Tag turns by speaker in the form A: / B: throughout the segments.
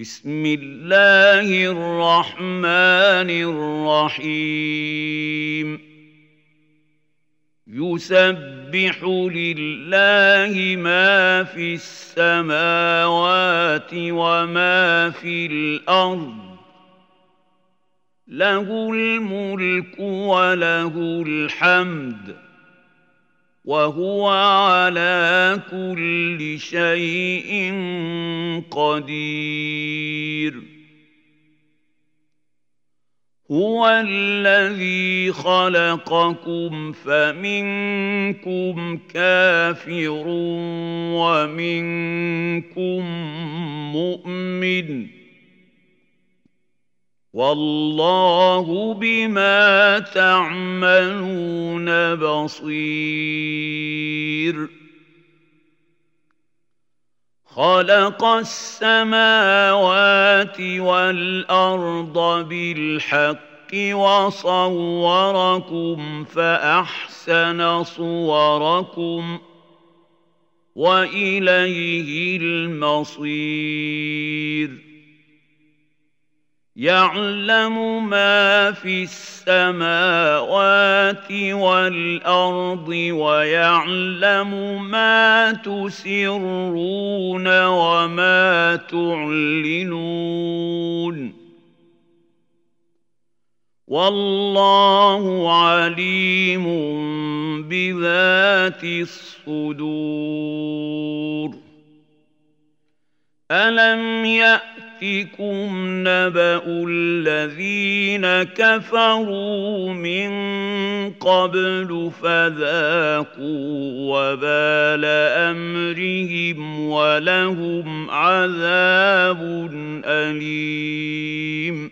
A: بسم الله الرحمن الرحيم يسبح لله ما في السماوات وما في الارض له الملك وله الحمد وهو على كل شيء قدير هو الذي خلقكم فمنكم كافر ومنكم مؤمن والله بما تعملون بصير خلق السماوات والارض بالحق وصوركم فاحسن صوركم واليه المصير يعلم ما في السماوات والارض ويعلم ما تسرون وما تعلنون والله عليم بذات الصدور الم يأ يأتكم نبأ الذين كفروا من قبل فذاقوا وبال أمرهم ولهم عذاب أليم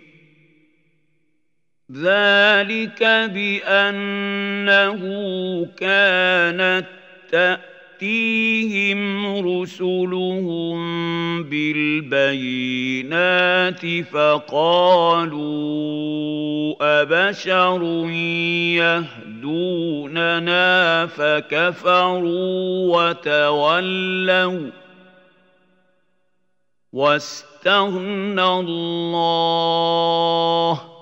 A: ذلك بأنه كانت تأتي تأتيهم رسلهم بالبينات فقالوا أبشر يهدوننا فكفروا وتولوا واستغنى الله ۖ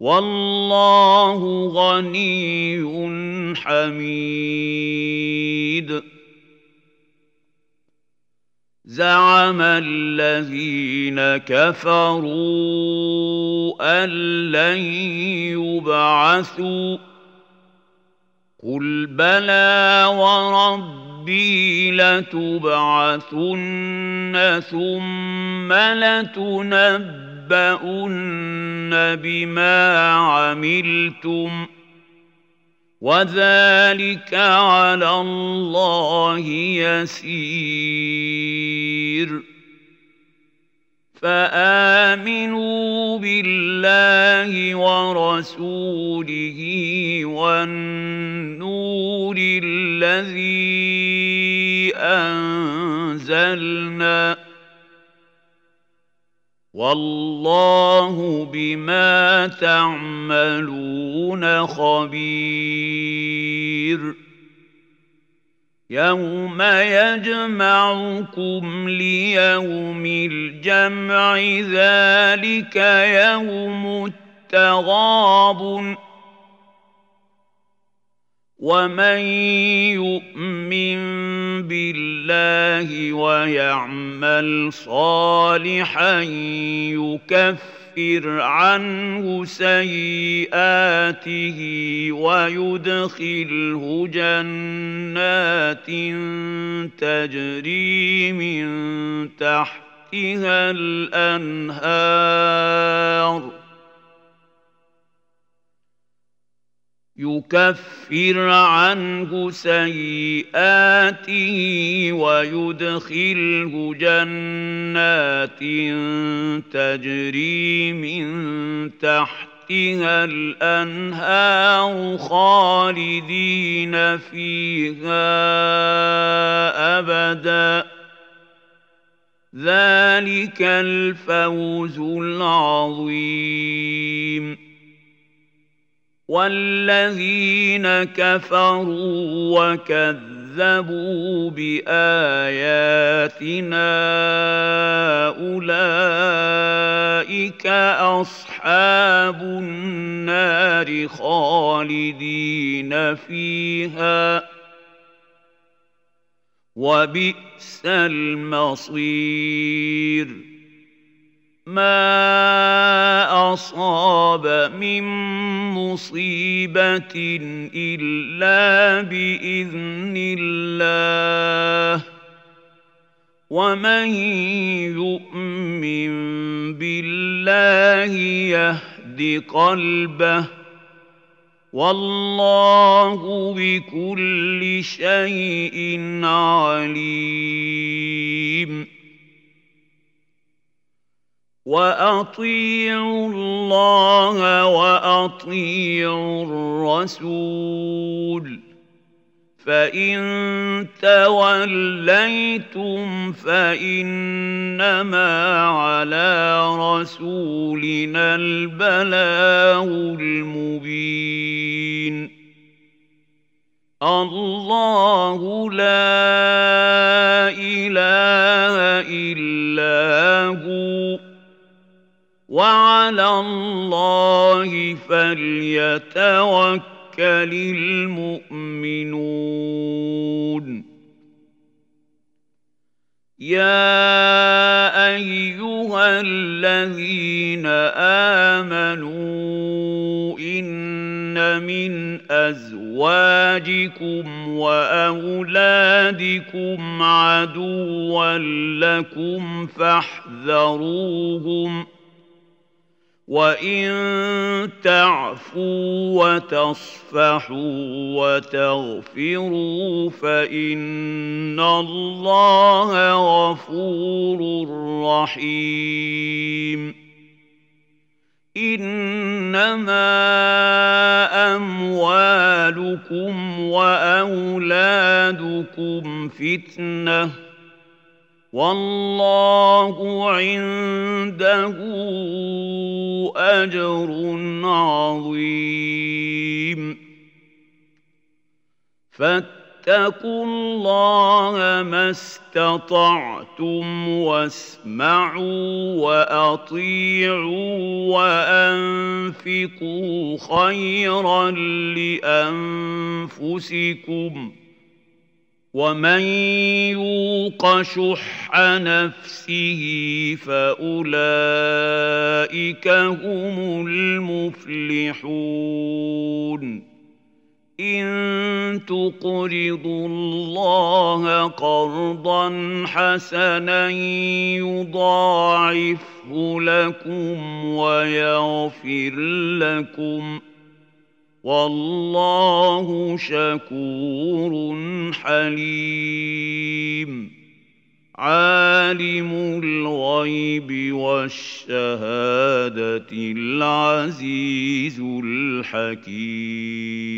A: والله غني حميد زعم الذين كفروا ان لن يبعثوا قل بلى ورب لتبعثن ثم لتنبؤن بما عملتم وذلك على الله يسير فامنوا بالله ورسوله والنور الذي انزلنا والله بما تعملون خبير يوم يجمعكم ليوم الجمع ذلك يوم التغابن ومن يؤمن بالله ويعمل صالحا يكفر عنه سيئاته ويدخله جنات تجري من تحتها الانهار يكفر عنه سيئاته ويدخله جنات تجري من تحتها الانهار خالدين فيها ابدا ذلك الفوز العظيم والذين كفروا وكذبوا باياتنا اولئك اصحاب النار خالدين فيها وبئس المصير ما اصاب مصيبة إلا بإذن الله ومن يؤمن بالله يهد قلبه والله بكل شيء عليم واطيعوا الله واطيعوا الرسول فان توليتم فانما على رسولنا البلاغ المبين الله لا اله الا هو وعلى الله فليتوكل المؤمنون يا ايها الذين امنوا ان من ازواجكم واولادكم عدوا لكم فاحذروهم وان تعفوا وتصفحوا وتغفروا فان الله غفور رحيم انما اموالكم واولادكم فتنه والله عنده اجر عظيم فاتقوا الله ما استطعتم واسمعوا واطيعوا وانفقوا خيرا لانفسكم ۖ ومن يوق شح نفسه فاولئك هم المفلحون ان تقرضوا الله قرضا حسنا يضاعفه لكم ويغفر لكم ۖ والله شكور حليم عالم الغيب والشهاده العزيز الحكيم